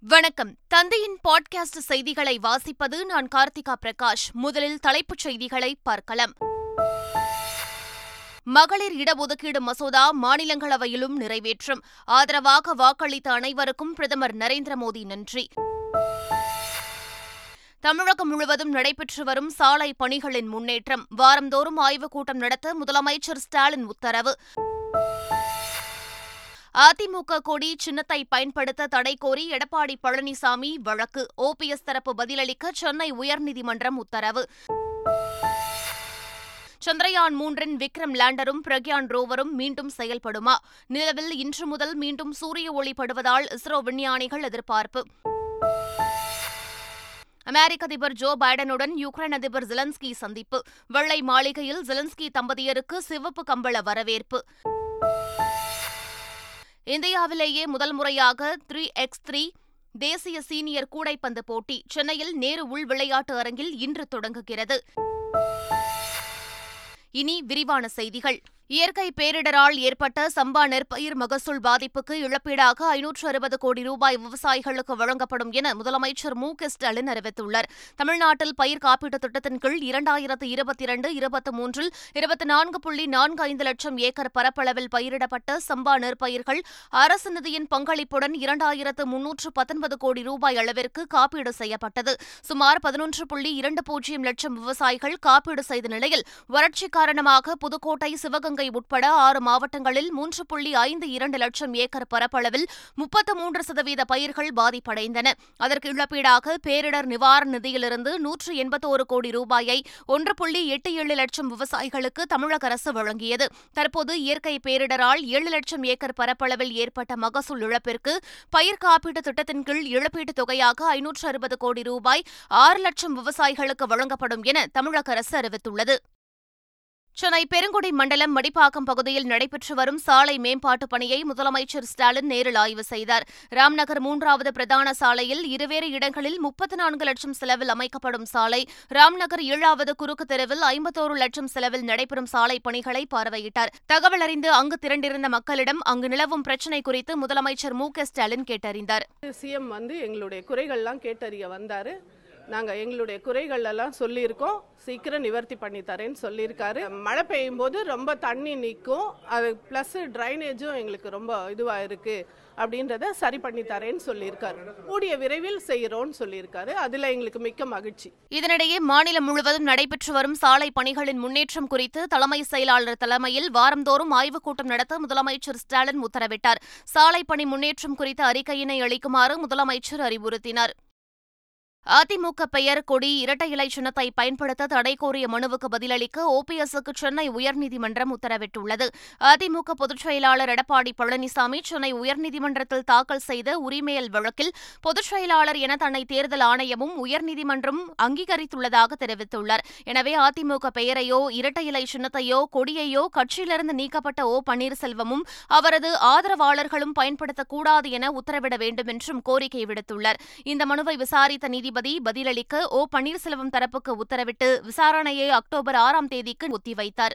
வணக்கம். தந்தையின் பாட்காஸ்ட் செய்திகளை வாசிப்பது நான் கார்த்திகா பிரகாஷ். முதலில் தலைப்புச் செய்திகளை பார்க்கலாம். மகளிர் இடஒதுக்கீடு மசோதா மாநிலங்களவையிலும் நிறைவேற்றும். ஆதரவாக வாக்களித்த அனைவருக்கும் பிரதமர் நரேந்திர மோடி நன்றி. தமிழகம் முழுவதும் நடைபெற்று வரும் சாலை பணிகளின் முன்னேற்றம். வாரந்தோறும் ஆய்வுக் கூட்டம் நடத்த முதலமைச்சர் ஸ்டாலின் உத்தரவு. அதிமுக கொடி சின்னத்தை பயன்படுத்த தடை கோரி எடப்பாடி பழனிசாமி வழக்கு. ஓபிஎஸ் தரப்பு பதிலளிக்க சென்னை உயர்நீதிமன்றம் உத்தரவு. சந்திரயான் மூன்றின் விக்ரம் லேண்டரும் பிரக்யான் ரோவரும் மீண்டும் செயல்படுமா? நிலவில் இன்று முதல் மீண்டும் சூரிய ஒளி படுவதால் இஸ்ரோ விஞ்ஞானிகள் எதிர்பார்ப்பு. அமெரிக்க அதிபர் ஜோ பைடனுடன் யுக்ரைன் அதிபர் ஜெலன்ஸ்கி சந்திப்பு. வெள்ளை மாளிகையில் ஜெலன்ஸ்கி தம்பதியருக்கு சிவப்பு கம்பள வரவேற்பு. இந்தியாவிலேயே முதல் முறையாக த்ரீ எக்ஸ் த்ரீ தேசிய சீனியர் கூடைப்பந்து போட்டி சென்னையில் நேரு உள் விளையாட்டு அரங்கில் இன்று தொடங்குகிறது. இனி விரிவான செய்திகள். இயற்கை பேரிடரால் ஏற்பட்ட சம்பா நெற்பயிர் மகசூல் பாதிப்புக்கு இழப்பீடாக ஐநூற்று அறுபது கோடி ரூபாய் விவசாயிகளுக்கு வழங்கப்படும் என முதலமைச்சர் மு க ஸ்டாலின் அறிவித்துள்ளார். தமிழ்நாட்டில் பயிர் காப்பீட்டுத் திட்டத்தின் கீழ் இரண்டாயிரத்து இருபத்தி இரண்டு இருபத்தி மூன்றில் இருபத்தி நான்கு புள்ளி நான்கு ஐந்து லட்சம் ஏக்கர் பரப்பளவில் பயிரிடப்பட்ட சம்பா நெற்பயிர்கள் அரசு நிதியின் பங்களிப்புடன் இரண்டாயிரத்து முன்னூற்று பத்தொன்பது கோடி ரூபாய் அளவிற்கு காப்பீடு செய்யப்பட்டது. சுமார் பதினொன்று புள்ளி இரண்டு பூஜ்ஜியம் லட்சம் விவசாயிகள் காப்பீடு செய்த நிலையில் வறட்சி காரணமாக புதுக்கோட்டை சிவகங்கை சிவகங்கை உட்பட ஆறு மாவட்டங்களில் மூன்று புள்ளி ஐந்து இரண்டு லட்சம் ஏக்கர் பரப்பளவில் முப்பத்து மூன்று சதவீத பயிர்கள் பாதிப்படைந்தன. அதற்கு இழப்பீடாக பேரிடர் நிவாரண நிதியிலிருந்து நூற்று எண்பத்தோரு கோடி ரூபாயை ஒன்று புள்ளி எட்டு ஏழு லட்சம் விவசாயிகளுக்கு தமிழக அரசு வழங்கியது. தற்போது இயற்கை பேரிடரால் ஏழு லட்சம் ஏக்கர் பரப்பளவில் ஏற்பட்ட மகசூல் இழப்பிற்கு பயிர் காப்பீட்டு திட்டத்தின் கீழ் இழப்பீட்டுத் தொகையாக ஐநூற்று அறுபது கோடி ரூபாய் ஆறு லட்சம் விவசாயிகளுக்கு வழங்கப்படும் என தமிழக அரசு அறிவித்துள்ளது. சென்னை பெருங்குடி மண்டலம் மடிப்பாக்கம் பகுதியில் நடைபெற்று வரும் சாலை மேம்பாட்டுப் பணியை முதலமைச்சர் ஸ்டாலின் நேரில் ஆய்வு செய்தார். ராம்நகர் மூன்றாவது பிரதான சாலையில் இருவேறு இடங்களில் முப்பத்தி நான்கு லட்சம் செலவில் அமைக்கப்படும் சாலை ராம்நகர் ஏழாவது குறுக்கு தெருவில் ஐம்பத்தோரு லட்சம் செலவில் நடைபெறும் சாலை பணிகளை பார்வையிட்டார். தகவல் அறிந்து அங்கு திரண்டிருந்த மக்களிடம் அங்கு நிலவும் பிரச்சினை குறித்து முதலமைச்சர் மு க ஸ்டாலின் கேட்டறிந்தார். சிஎம் வந்து எங்களுடைய குறைகள்லாம் கேட்டறிய வந்தாரு. நாங்கள் எங்களுடைய குறைகள் எல்லாம் சொல்லியிருக்கோம். சீக்கிரம் நிவர்த்தி பண்ணி தரேன்னு சொல்லியிருக்காரு. மழை பெய்யும் போது ரொம்ப தண்ணி நிற்கும் அது ப்ளஸ் ட்ரைனேஜும் எங்களுக்கு ரொம்ப இதுவாக இருக்குது அப்படின்றத சரி பண்ணி தரேன்னு சொல்லியிருக்காரு. கூடிய விரைவில் செய்கிறோன்னு சொல்லியிருக்காரு. அதில் எங்களுக்கு மிக்க மகிழ்ச்சி. இதனிடையே மாநிலம் முழுவதும் நடைபெற்று வரும் சாலை பணிகளின் முன்னேற்றம் குறித்து தலைமை செயலாளர் தலைமையில் வாரந்தோறும் ஆய்வுக் கூட்டம் நடத்த முதலமைச்சர் ஸ்டாலின் உத்தரவிட்டார். சாலை பணி முன்னேற்றம் குறித்த அறிக்கையினை அளிக்குமாறு முதலமைச்சர் அறிவுறுத்தினார். அதிமுக பெயர் கொடி இரட்டை இலை சின்னத்தை பயன்படுத்த தடை கோரிய மனுவுக்கு பதிலளிக்க ஓபிஎஸ்க்கு சென்னை உயர்நீதிமன்றம் உத்தரவிட்டுள்ளது. அதிமுக பொதுச் செயலாளர் எடப்பாடி பழனிசாமி சென்னை உயர்நீதிமன்றத்தில் தாக்கல் செய்த உரிமையல் வழக்கில் பொதுச் செயலாளர் என தன்னை தேர்தல் ஆணையமும் உயர்நீதிமன்றம் அங்கீகரித்துள்ளதாக தெரிவித்துள்ளார். எனவே அதிமுக பெயரையோ இரட்டை இலை சின்னத்தையோ கொடியையோ கட்சியிலிருந்து நீக்கப்பட்ட ஓ பன்னீர்செல்வமும் அவரது ஆதரவாளர்களும் பயன்படுத்தக்கூடாது என உத்தரவிட வேண்டும் என்றும் கோரிக்கை விடுத்துள்ளார். இந்த மனுவை விசாரித்த நீதி நீதிபதி பதிலளிக்க ஓ பன்னீர்செல்வம் தரப்புக்கு உத்தரவிட்டு விசாரணையை அக்டோபர் ஆறாம் தேதிக்கு ஒத்திவைத்தார்.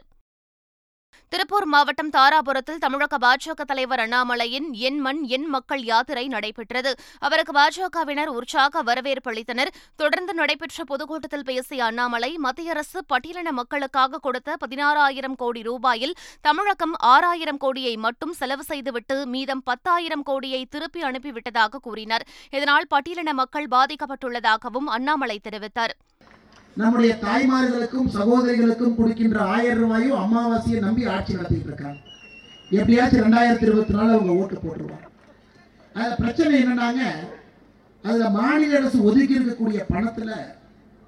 திருப்பூர் மாவட்டம் தாராபுரத்தில் தமிழக பாஜக தலைவர் அண்ணாமலையின் என் மண் என் மக்கள் யாத்திரை நடைபெற்றது. அவருக்கு பாஜகவினர் உற்சாக வரவேற்பு அளித்தனர். தொடர்ந்து நடைபெற்ற பொதுக்கூட்டத்தில் பேசிய அண்ணாமலை மத்திய அரசு பட்டியலின மக்களுக்காக கொடுத்த பதினாறாயிரம் கோடி ரூபாயில் தமிழகம் ஆறாயிரம் கோடியை மட்டும் செலவு செய்துவிட்டு மீதம் பத்தாயிரம் கோடியை திருப்பி அனுப்பிவிட்டதாக கூறினார். இதனால் பட்டியலின மக்கள் பாதிக்கப்பட்டுள்ளதாகவும் அண்ணாமலை தெரிவித்தார். நம்முடைய தாய்மார்களுக்கும் சகோதரிகளுக்கும் கொடுக்கின்ற ஆயிரம் ரூபாயும் அமாவாசையை நம்பி ஆட்சி நடத்திட்டு இருக்காங்க. எப்படியாச்சும் ரெண்டாயிரத்தி இருபத்தி நாலு அவங்க ஓட்டு போட்டுருவாங்க. அதில் பிரச்சனை என்னன்னாங்க அதில் மாநில அரசு ஒதுக்கி இருக்கக்கூடிய பணத்தில்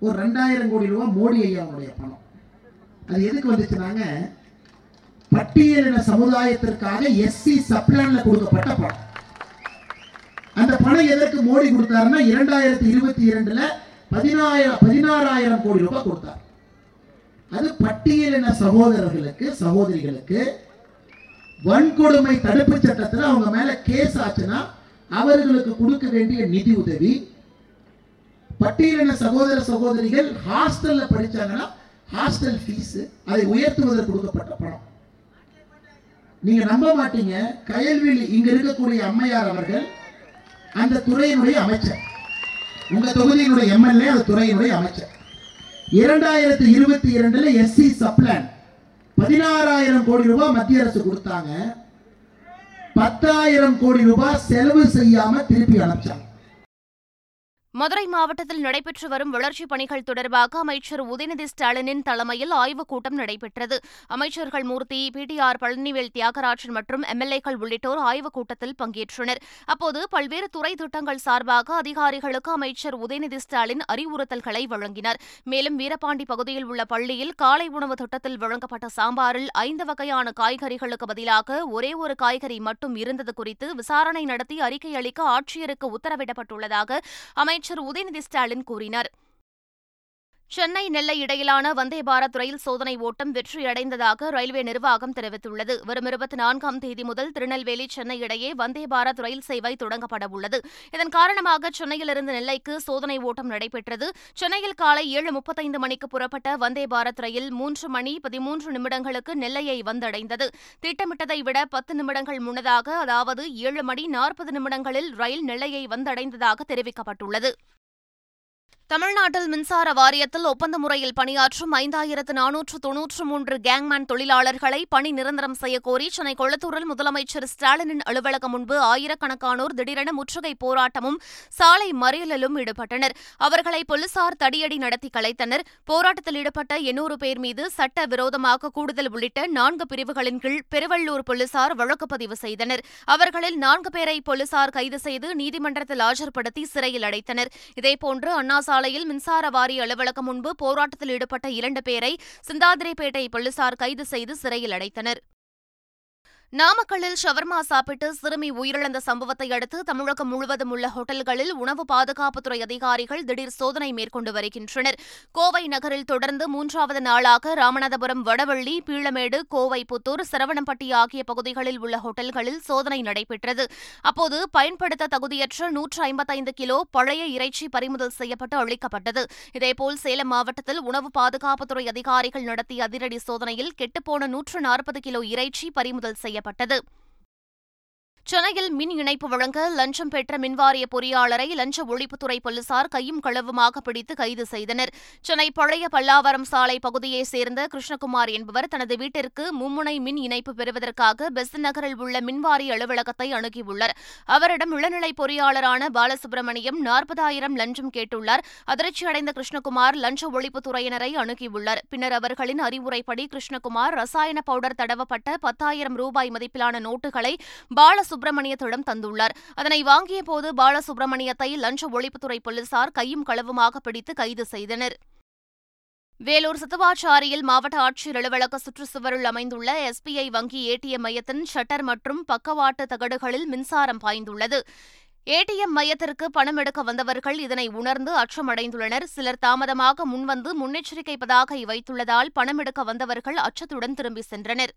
ஒரு ரெண்டாயிரம் கோடி ரூபாய் மோடி ஐயாவுடைய பணம். அது எதுக்கு வந்துச்சுனாங்க பட்டியலின சமுதாயத்திற்காக எஸ்சி சப்ளான்ல கொடுக்கப்பட்ட பணம். அந்த பணம் எதற்கு மோடி கொடுத்தாருன்னா இரண்டாயிரத்தி இருபத்தி இரண்டுல பதினாயிரம் பதினாறாயிரம் கோடி ரூபாய் கொடுத்தார். அது பட்டியலின சகோதரர்களுக்கு சகோதரிகளுக்கு வன்கொடுமை தடுப்பு சட்டத்தில் அவங்க மேல கேஸ் ஆச்சுன்னா அவர்களுக்கு கொடுக்க வேண்டிய நிதி உதவி. பட்டியலின சகோதர சகோதரிகள் ஹாஸ்டல்ல படிச்சாங்கன்னா ஹாஸ்டல் ஃபீஸ் அதை உயர்த்துவதற்கு கொடுக்கப்பட்ட பணம். நீங்க நம்ப மாட்டீங்க. கயல்விழி இங்க இருக்கக்கூடிய அம்மையார் அவர்கள் அந்த துறையினுடைய அமைச்சர். உங்க தொகுதியினுடைய எம்எல்ஏ அந்த துறையினுடைய அமைச்சர். இரண்டாயிரத்தி இருபத்தி இரண்டுல எஸ்சி சப்ளான் பதினாறாயிரம் கோடி ரூபாய் மத்திய அரசு கொடுத்தாங்க. பத்தாயிரம் கோடி ரூபாய் செலவு செய்யாம திருப்பி அனுப்பிச்சாங்க. மதுரை மாவட்டத்தில் நடைபெற்று வரும் வளர்ச்சிப் பணிகள் தொடர்பாக அமைச்சர் உதயநிதி ஸ்டாலினின் தலைமையில் ஆய்வுக் கூட்டம் நடைபெற்றது. அமைச்சர்கள் மூர்த்தி பிடிஆர் பழனிவேல் தியாகராஜன் மற்றும் எம்எல்ஏக்கள் உள்ளிட்டோர் ஆய்வுக் கூட்டத்தில் பங்கேற்றனர். அப்போது பல்வேறு துறை திட்டங்கள் சார்பாக அதிகாரிகளுக்கு அமைச்சர் உதயநிதி ஸ்டாலின் அறிவுறுத்தல்களை வழங்கினார். மேலும் வீரபாண்டி பகுதியில் உள்ள பள்ளியில் காலை உணவு திட்டத்தில் வழங்கப்பட்ட சாம்பாரில் ஐந்து வகையான காய்கறிகளுக்கு பதிலாக ஒரே ஒரு காய்கறி மட்டும் இருந்தது குறித்து விசாரணை நடத்தி அறிக்கை அளிக்க ஆட்சியருக்கு உத்தரவிடப்பட்டுள்ளதாக அமைச்சர் முதலமைச்சர் உதயநிதி ஸ்டாலின் கூறினார். சென்னை நெல்லை இடையிலான வந்தே பாரத் ரயில் சோதனை ஓட்டம் வெற்றியடைந்ததாக ரயில்வே நிர்வாகம் தெரிவித்துள்ளது. வரும் இருபத்தி நான்காம் தேதி முதல் திருநெல்வேலி சென்னை இடையே வந்தே பாரத் ரயில் சேவை தொடங்கப்பட உள்ளது. இதன் காரணமாக சென்னையிலிருந்து நெல்லைக்கு சோதனை ஓட்டம் நடைபெற்றது. சென்னையில் காலை ஏழு முப்பத்தைந்து மணிக்கு புறப்பட்ட வந்தே பாரத் ரயில் மூன்று மணி பதிமூன்று நிமிடங்களுக்கு நெல்லையை வந்தடைந்தது. திட்டமிட்டதை விட பத்து நிமிடங்கள் முன்னதாக அதாவது ஏழு மணி நாற்பது நிமிடங்களில் ரயில் நெல்லையை வந்தடைந்ததாக தெரிவிக்கப்பட்டுள்ளது. தமிழ்நாட்டில் மின்சார வாரியத்தில் ஒப்பந்த முறையில் பணியாற்றும் ஐந்தாயிரத்து நானூற்று தொன்னூற்று மூன்று கேங்மேன் தொழிலாளர்களை பணி நிரந்தரம் செய்யக்கோரி சென்னை கொளத்தூரில் முதலமைச்சர் ஸ்டாலினின் அலுவலகம் முன்பு ஆயிரக்கணக்கானோர் திடீரென முற்றுகை போராட்டமும் சாலை மறியலிலும் ஈடுபட்டனர். அவர்களை போலீசார் தடியடி நடத்தி கலைத்தனர். போராட்டத்தில் ஈடுபட்ட எண்ணூறு பேர் மீது சட்ட விரோதமாக கூடுதல் உள்ளிட்ட நான்கு பிரிவுகளின் கீழ் பெருவள்ளூர் போலீசார் வழக்கு பதிவு செய்தனர். அவர்களில் நான்கு பேரை போலீசார் கைது செய்து நீதிமன்றத்தில் ஆஜர்படுத்தி சிறையில் அடைத்தனர். இதேபோன்று அண்ணா சாலையில் மின்சார வாரிய அலுவலகம் முன்பு போராட்டத்தில் ஈடுபட்ட இரண்டு பேரை சிந்தாதிரைப்பேட்டை போலீசார் கைது செய்து சிறையில் அடைத்தனர். நாமக்கல்லில் ஷவர்மா சாப்பிட்டு சிறுமி உயிரிழந்த சம்பவத்தை அடுத்து தமிழகம் முழுவதும் உள்ள ஹோட்டல்களில் உணவு பாதுகாப்புத்துறை அதிகாரிகள் திடீர் சோதனை மேற்கொண்டு வருகின்றனர். கோவை நகரில் தொடர்ந்து மூன்றாவது நாளாக ராமநாதபுரம் வடவள்ளி பீளமேடு கோவை புத்தூர் சரவணம்பட்டி ஆகிய பகுதிகளில் உள்ள ஹோட்டல்களில் சோதனை நடைபெற்றது. அப்போது பயன்படுத்த தகுதியற்ற நூற்று ஐம்பத்தைந்து கிலோ பழைய இறைச்சி பறிமுதல் செய்யப்பட்டு அளிக்கப்பட்டது. இதேபோல் சேலம் மாவட்டத்தில் உணவு பாதுகாப்புத்துறை அதிகாரிகள் நடத்திய அதிரடி சோதனையில் கெட்டுப்போன நூற்று நாற்பது கிலோ இறைச்சி பறிமுதல் செய்யப்பட்டது செய்யப்பட்டது சென்னையில் மின் இணைப்பு வழங்க லஞ்சம் பெற்ற மின்வாரிய பொறியாளரை லஞ்ச ஒழிப்புத்துறை போலீசார் கையும் களவுமாக பிடித்து கைது செய்தனர். சென்னை பழைய பல்லாவரம் சாலை பகுதியைச் சேர்ந்த கிருஷ்ணகுமார் என்பவர் தனது வீட்டிற்கு மும்முனை மின் இணைப்பு பெறுவதற்காக பெஸ் நகரில் உள்ள மின்வாரிய அலுவலகத்தை அணுகியுள்ளார். அவரிடம் இளநிலை பொறியாளரான பாலசுப்ரமணியம் நாற்பதாயிரம் லஞ்சம் கேட்டுள்ளார். அதிர்ச்சியடைந்த கிருஷ்ணகுமார் லஞ்ச ஒழிப்புத்துறையினரை அணுகியுள்ளார். பின்னர் அவர்களின் அறிவுரைப்படி கிருஷ்ணகுமார் ரசாயன பவுடர் தடவப்பட்ட பத்தாயிரம் ரூபாய் மதிப்பிலான நோட்டுகளை பாலசு சுப்பிரமணியத்திடம் தந்துள்ளார். அதனை வாங்கிய போது பாலசுப்பிரமணியத்தை லஞ்ச ஒழிப்புத்துறை போலீசார் கையும் களவுமாக பிடித்து கைது செய்தனர். வேலூர் சித்துவாச்சாரியில் மாவட்ட ஆட்சியர் அலுவலக சுற்றுச்சுவரில் அமைந்துள்ள எஸ்பிஐ வங்கி ஏடிஎம் மையத்தின் ஷட்டர் மற்றும் பக்கவாட்டு தகடுகளில் மின்சாரம் பாய்ந்துள்ளது. ஏடிஎம் மையத்திற்கு பணம் எடுக்க வந்தவர்கள் இதனை உணர்ந்து அச்சமடைந்துள்ளனர். சிலர் தாமதமாக முன்வந்து முன்னெச்சரிக்கை பதாகை வைத்துள்ளதால் பணம் எடுக்க வந்தவர்கள் அச்சத்துடன் திரும்பி சென்றனர்.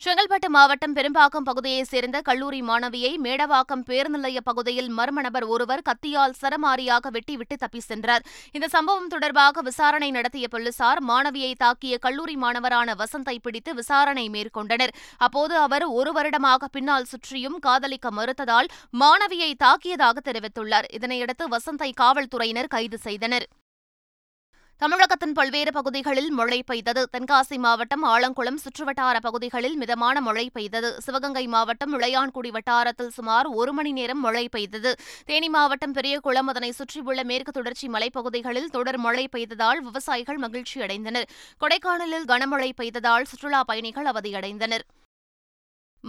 செங்கல்பட்டு மாவட்டம் பெரும்பாக்கம் பகுதியைச் சேர்ந்த கல்லூரி மாணவியை மேடவாக்கம் பேருந்து நிலைய பகுதியில் மர்ம நபர் ஒருவர் கத்தியால் சரமாரியாக வெட்டிவிட்டு தப்பி சென்றார். இந்த சம்பவம் தொடர்பாக விசாரணை நடத்திய போலீசார் மாணவியை தாக்கிய கல்லூரி மாணவரான வசந்தை பிடித்து விசாரணை மேற்கொண்டனர். அப்போது அவர் ஒரு வருடமாக பின்னால் சுற்றியும் காதலிக்க மறுத்ததால் மாணவியை தாக்கியதாக தெரிவித்துள்ளார். இதனையடுத்து வசந்தை காவல்துறையினர் கைது செய்தனர். தமிழகத்தின் பல்வேறு பகுதிகளில் மழை பெய்தது. தென்காசி மாவட்டம் ஆலங்குளம் சுற்றுவட்டார பகுதிகளில் மிதமான மழை பெய்தது. சிவகங்கை மாவட்டம் இளையான்குடி வட்டாரத்தில் சுமார் ஒரு மணி நேரம் மழை பெய்தது. தேனி மாவட்டம் பெரியகுளம் அதனை சுற்றியுள்ள மேற்கு தொடர்ச்சி மலைப்பகுதிகளில் தொடர் மழை பெய்ததால் விவசாயிகள் மகிழ்ச்சியடைந்தனர். கொடைக்கானலில் கனமழை பெய்ததால் சுற்றுலாப் பயணிகள் அவதியடைந்தனர்.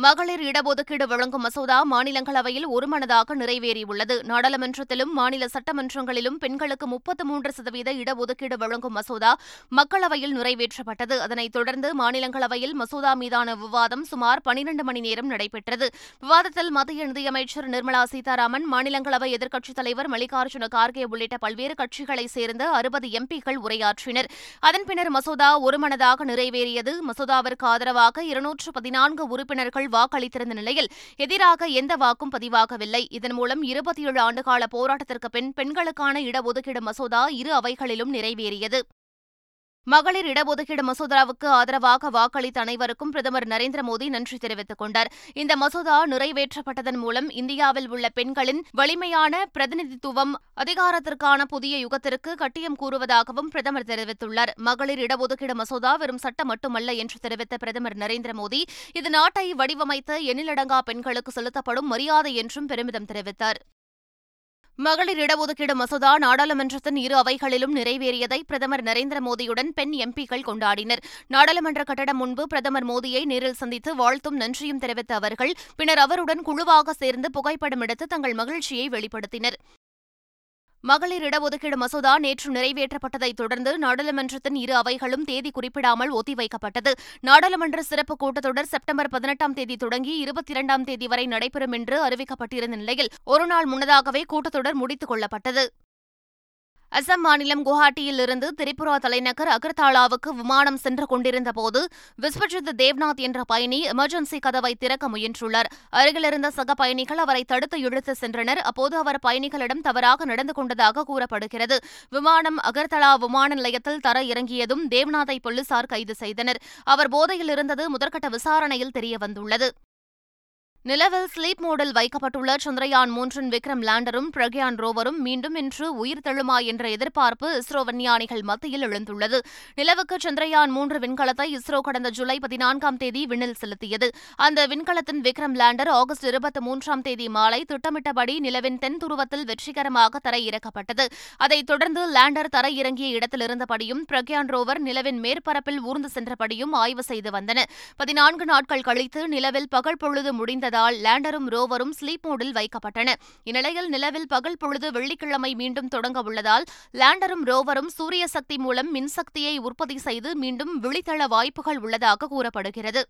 மகளிர் இடஒதுக்கீடு வழங்கும் மசோதா மாநிலங்களவையில் ஒருமனதாக நிறைவேறியுள்ளது. நாடாளுமன்றத்திலும் மாநில சட்டமன்றங்களிலும் பெண்களுக்கு முப்பத்து மூன்று சதவீத இடஒதுக்கீடு வழங்கும் மசோதா மக்களவையில் நிறைவேற்றப்பட்டது. அதனைத் தொடர்ந்து மாநிலங்களவையில் மசோதா மீதான விவாதம் சுமார் பனிரண்டு மணி நேரம் நடைபெற்றது. விவாதத்தில் மத்திய நிதியமைச்சர் நிர்மலா சீதாராமன் மாநிலங்களவை எதிர்க்கட்சித் தலைவர் மல்லிகார்ஜுன கார்கே உள்ளிட்ட பல்வேறு கட்சிகளைச் சேர்ந்த அறுபது எம்பிக்கள் உரையாற்றினர். அதன் பின்னர் மசோதா ஒருமனதாக நிறைவேறியது. மசோதாவிற்கு ஆதரவாக இருநூற்று பதினான்கு உறுப்பினர்கள் வாக்களித்திருந்த நிலையில் எதிராக எந்த வாக்கும் பதிவாகவில்லை. இதன் மூலம் இருபத்தி ஏழு ஆண்டுகால போராட்டத்திற்கு பின் பெண்களுக்கான இடஒதுக்கீடு மசோதா இரு அவைகளிலும் நிறைவேறியது. மகளிர் இடஒதுக்கீடு மசோதாவுக்கு ஆதரவாக வாக்களித்த அனைவருக்கும் பிரதமர் நரேந்திர மோடி நன்றி தெரிவித்துக் கொண்டார். இந்த மசோதா நிறைவேற்றப்பட்டதன் மூலம் இந்தியாவில் உள்ள பெண்களின் வலிமையான பிரதிநிதித்துவம் அதிகாரத்திற்கான புதிய யுகத்திற்கு கட்டியம் கூறுவதாகவும் பிரதமர் தெரிவித்துள்ளார். மகளிர் இடஒதுக்கீடு மசோதா வெறும் சட்டம் மட்டுமல்ல என்று தெரிவித்த பிரதமர் நரேந்திர மோடி இது நாட்டை வடிவமைத்த எண்ணிலடங்கா பெண்களுக்கு செலுத்தப்படும் மரியாதை என்றும் பெருமிதம் தெரிவித்தார். மகளிர் இடஒதுக்கீடு மசோதா நாடாளுமன்றத்தின் இரு அவைகளிலும் நிறைவேறியதை பிரதமர் நரேந்திர மோடியுடன் பெண் எம்பிக்கள் கொண்டாடினர். நாடாளுமன்ற கட்டடம் முன்பு பிரதமர் மோடியை நேரில் சந்தித்து வாழ்த்தும் நன்றியும் தெரிவித்த அவர்கள் பின்னர் அவருடன் குழுவாக சேர்ந்து புகைப்படம் எடுத்து தங்கள் மகிழ்ச்சியை வெளிப்படுத்தினர். மகளிர் இடஒதுக்கீடு மசோதா நேற்று நிறைவேற்றப்பட்டதைத் தொடர்ந்து நாடாளுமன்றத்தின் இரு அவைகளும் தேதி குறிப்பிடாமல் ஒத்திவைக்கப்பட்டது. நாடாளுமன்ற சிறப்பு கூட்டத்தொடர் செப்டம்பர் பதினெட்டாம் தேதி தொடங்கி இருபத்தி இரண்டாம் தேதி வரை நடைபெறும் என்று அறிவிக்கப்பட்டிருந்த நிலையில் ஒருநாள் முன்னதாகவே கூட்டத்தொடர் முடித்துக் கொள்ளப்பட்டது. அசாம் மாநிலம் குவஹாட்டியில் இருந்து திரிபுரா தலைநகர் அகர்தாலாவுக்கு விமானம் சென்று கொண்டிருந்தபோது விஸ்வஜித் தேவ்நாத் என்ற பயணி எமர்ஜென்சி கதவை திறக்க முயன்றுள்ளார். அருகிலிருந்த சக பயணிகள் அவரை தடுத்து இழுத்து சென்றனர். அப்போது அவர் பயணிகளிடம் தவறாக நடந்து கொண்டதாக கூறப்படுகிறது. விமானம் அகர்தலா விமான நிலையத்தில் தர இறங்கியதும் தேவ்நாத்தை போலீசார் கைது செய்தனர். அவர் போதையில் இருந்தது முதற்கட்ட விசாரணையில் தெரியவந்துள்ளது. நிலவில் ஸ்லீப் மோடில் வைக்கப்பட்டுள்ள சந்திரயான் மூன்றின் விக்ரம் லேண்டரும் பிரக்யான் ரோவரும் மீண்டும் இன்று உயிர் தெழுமா என்ற எதிர்பார்ப்பு இஸ்ரோ விஞ்ஞானிகள் மத்தியில் எழுந்துள்ளது. நிலவுக்கு சந்திரயான் மூன்று விண்கலத்தை இஸ்ரோ கடந்த ஜூலை பதினான்காம் தேதி விண்ணில் செலுத்தியது. அந்த விண்கலத்தின் விக்ரம் லேண்டர் ஆகஸ்ட் இருபத்தி மூன்றாம் தேதி மாலை திட்டமிட்டபடி நிலவின் தென் துருவத்தில் வெற்றிகரமாக தரையிறக்கப்பட்டது. அதைத் தொடர்ந்து லேண்டர் தரையிறங்கிய இடத்திலிருந்தபடியும் இடத்தில் இருந்தபடியும் பிரக்யான் ரோவர் நிலவின் மேற்பரப்பில் ஊர்ந்து சென்றபடியும் ஆய்வு செய்து வந்தன. பதினான்கு நாட்கள் கழித்து நிலவில் பகல் பொழுது முடிந்தது இருந்ததால் லேண்டரும் ரோவரும் ஸ்லீப் மோடில் வைக்கப்பட்டன இந்நிலையில் நிலவில் பகல் பொழுது வெள்ளிக்கிழமை மீண்டும் தொடங்க உள்ளதால் லேண்டரும் ரோவரும் சூரிய சக்தி மூலம் மின்சக்தியை உற்பத்தி செய்து மீண்டும் விழித்தள வாய்ப்புகள் உள்ளதாக கூறப்படுகிறது.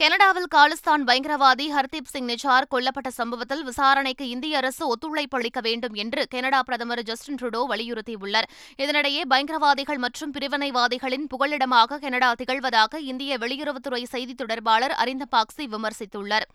கனடாவில் காலிஸ்தான் பயங்கரவாதி ஹர்தீப் சிங் நிஜார் கொல்லப்பட்ட சம்பவத்தில் விசாரணைக்கு இந்திய அரசு ஒத்துழைப்பு அளிக்க வேண்டும் என்று கனடா பிரதமர் ஜஸ்டின் ட்ரூடோ வலியுறுத்தியுள்ளார். இதனிடையே பயங்கரவாதிகள் மற்றும் பிரிவினைவாதிகளின் புகலிடமாக கனடா திகழ்வதாக இந்திய வெளியுறவுத்துறை செய்தித் தொடர்பாளர் அரிந்த பாக்சி விமர்சித்துள்ளார்.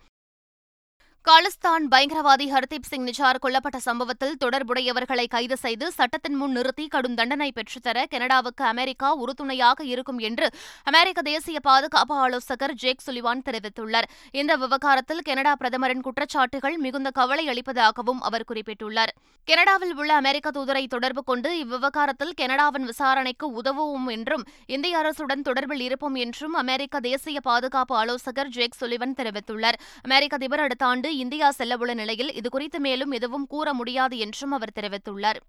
காலிஸ்தான் பயங்கரவாதி ஹர்தீப் சிங் நிஜார் கொல்லப்பட்ட சம்பவத்தில் தொடர்புடையவர்களை கைது செய்து சட்டத்தின் முன் நிறுத்தி கடும் தண்டனை பெற்றுத்தர கனடாவுக்கு அமெரிக்கா உறுதுணையாக இருக்கும் என்று அமெரிக்க தேசிய பாதுகாப்பு ஆலோசகர் ஜேக் சுலிவான் தெரிவித்துள்ளார். இந்த விவகாரத்தில் கனடா பிரதமரின் குற்றச்சாட்டுகள் மிகுந்த கவலை அளிப்பதாகவும் அவர் குறிப்பிட்டுள்ளார். கனடாவில் உள்ள அமெரிக்க தூதரை தொடர்பு கொண்டு இவ்விவகாரத்தில் கனடாவின் விசாரணைக்கு உதவுவோம் என்றும் இந்திய அரசுடன் தொடர்பில் இருப்போம் என்றும் அமெரிக்க தேசிய பாதுகாப்பு ஆலோசகர் ஜேக் சுலிவன் தெரிவித்துள்ளார். அமெரிக்க அதிபர் அடுத்த ஆண்டு இந்தியா செல்லவுள்ள நிலையில் இதுகுறித்து மேலும் எதுவும் கூற முடியாது என்றும் அவர் தெரிவித்துள்ளார்.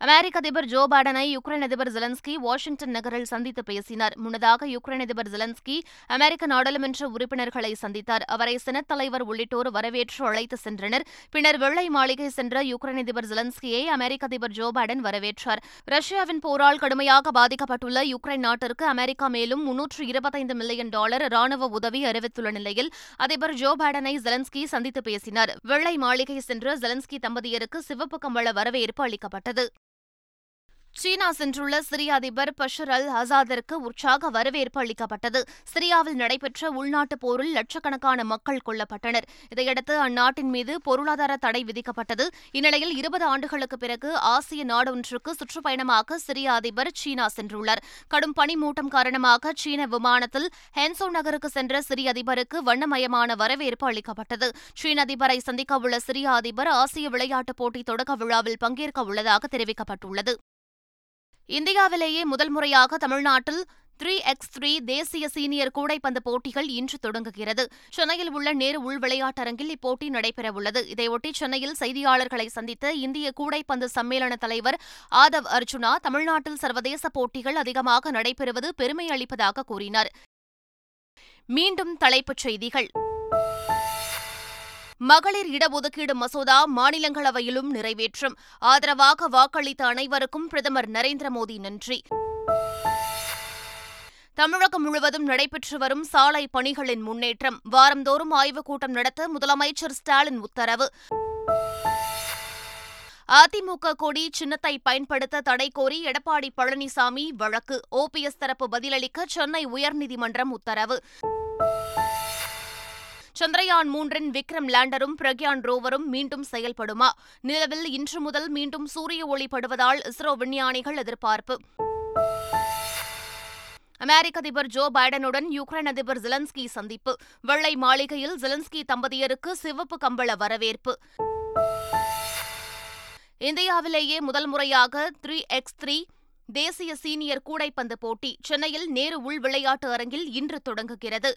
அமெரிக்க அதிபர் ஜோ பைடனை யுக்ரைன் அதிபர் ஜெலன்ஸ்கி வாஷிங்டன் நகரில் சந்தித்து பேசினார். முன்னதாக யுக்ரைன் அதிபர் ஜெலன்ஸ்கி அமெரிக்க நாடாளுமன்ற உறுப்பினர்களை சந்தித்தார். அவரை செனத் தலைவர் உள்ளிட்டோர் வரவேற்று அழைத்து சென்றனர். பின்னர் வெள்ளை மாளிகை சென்ற யுக்ரைன் அதிபர் ஜெலன்ஸ்கியை அமெரிக்க அதிபர் ஜோ பைடன் வரவேற்றார். ரஷ்யாவின் போரால் கடுமையாக பாதிக்கப்பட்டுள்ள யுக்ரைன் நாட்டிற்கு அமெரிக்கா மேலும் முன்னூற்று இருபத்தைந்து மில்லியன் டாலர் ராணுவ உதவி அறிவித்துள்ள நிலையில் அதிபர் ஜோ பைடனை ஜெலன்ஸ்கி சந்தித்து பேசினார். வெள்ளை மாளிகை சென்ற ஜெலன்ஸ்கி தம்பதியருக்கு சிவப்பு கம்பள வரவேற்பு அளிக்கப்பட்டது. சீனா சென்றுள்ள சிரிய அதிபர் பஷர் அல் அசாதிற்கு உற்சாக வரவேற்பு அளிக்கப்பட்டது. சிரியாவில் நடைபெற்ற உள்நாட்டுப் போரில் லட்சக்கணக்கான மக்கள் கொல்லப்பட்டனர். இதையடுத்து அந்நாட்டின் மீது பொருளாதார தடை விதிக்கப்பட்டது. இந்நிலையில் இருபது ஆண்டுகளுக்கு பிறகு ஆசிய நாடொன்றுக்கு சுற்றுப்பயணமாக சிரிய அதிபர் சீனா சென்றுள்ளார். கடும் பனிமூட்டம் காரணமாக சீன விமானத்தில் ஹென்சோ நகருக்கு சென்ற சிரிய அதிபருக்கு வண்ணமயமான வரவேற்பு அளிக்கப்பட்டது. சீன அதிபரை சந்திக்கவுள்ள சிரிய அதிபர் ஆசிய விளையாட்டுப் போட்டி தொடக்க விழாவில் பங்கேற்க உள்ளதாக தெரிவிக்கப்பட்டுள்ளது. இந்தியாவிலேயே முதல் முறையாக தமிழ்நாட்டில் த்ரீ எக்ஸ் த்ரீ தேசிய சீனியர் கூடைப்பந்து போட்டிகள் இன்று தொடங்குகிறது. சென்னையில் உள்ள நேரு உள் விளையாட்டரங்கில் இப்போட்டி நடைபெறவுள்ளது. இதையொட்டி சென்னையில் செய்தியாளர்களை சந்தித்த இந்திய கூடைப்பந்து சம்மேளன தலைவர் ஆதவ் அர்ஜுனா தமிழ்நாட்டில் சர்வதேச போட்டிகள் அதிகமாக நடைபெறுவது பெருமை அளிப்பதாக கூறினார். மீண்டும் தலைப்புச் செய்திகள். மகளிர் இடஒதுக்கீடு மசோதா மாநிலங்களவையிலும் நிறைவேற்றும். ஆதரவாக வாக்களித்த அனைவருக்கும் பிரதமர் நரேந்திர மோடி நன்றி. தமிழகம் முழுவதும் நடைபெற்று வரும் சாலை பணிகளின் முன்னேற்றம். வாரந்தோறும் ஆய்வுக் கூட்டம் நடத்த முதலமைச்சர் ஸ்டாலின் உத்தரவு. அதிமுக கொடி சின்னத்தை பயன்படுத்த தடை கோரி எடப்பாடி பழனிசாமி வழக்கு. ஓபிஎஸ் தரப்பு பதிலளிக்க சென்னை உயர்நீதிமன்றம் உத்தரவு. சந்திரயான் மூன்றின் விக்ரம் லேண்டரும் பிரக்யான் ரோவரும் மீண்டும் செயல்படுமா? நிலவில் இன்று முதல் மீண்டும் சூரிய ஒளி படுவதால் இஸ்ரோ விஞ்ஞானிகள் எதிர்பார்ப்பு. அமெரிக்க அதிபர் ஜோ பைடனுடன் யுக்ரைன் அதிபர் ஜெலன்ஸ்கி சந்திப்பு. வெள்ளை மாளிகையில் ஜெலன்ஸ்கி தம்பதியருக்கு சிவப்பு கம்பள வரவேற்பு. இந்தியாவிலேயே முதல் முறையாக த்ரீ எக்ஸ் த்ரீ தேசிய சீனியர் கூடைப்பந்து போட்டி சென்னையில் நேரு உள் விளையாட்டு அரங்கில் இன்று தொடங்குகிறது.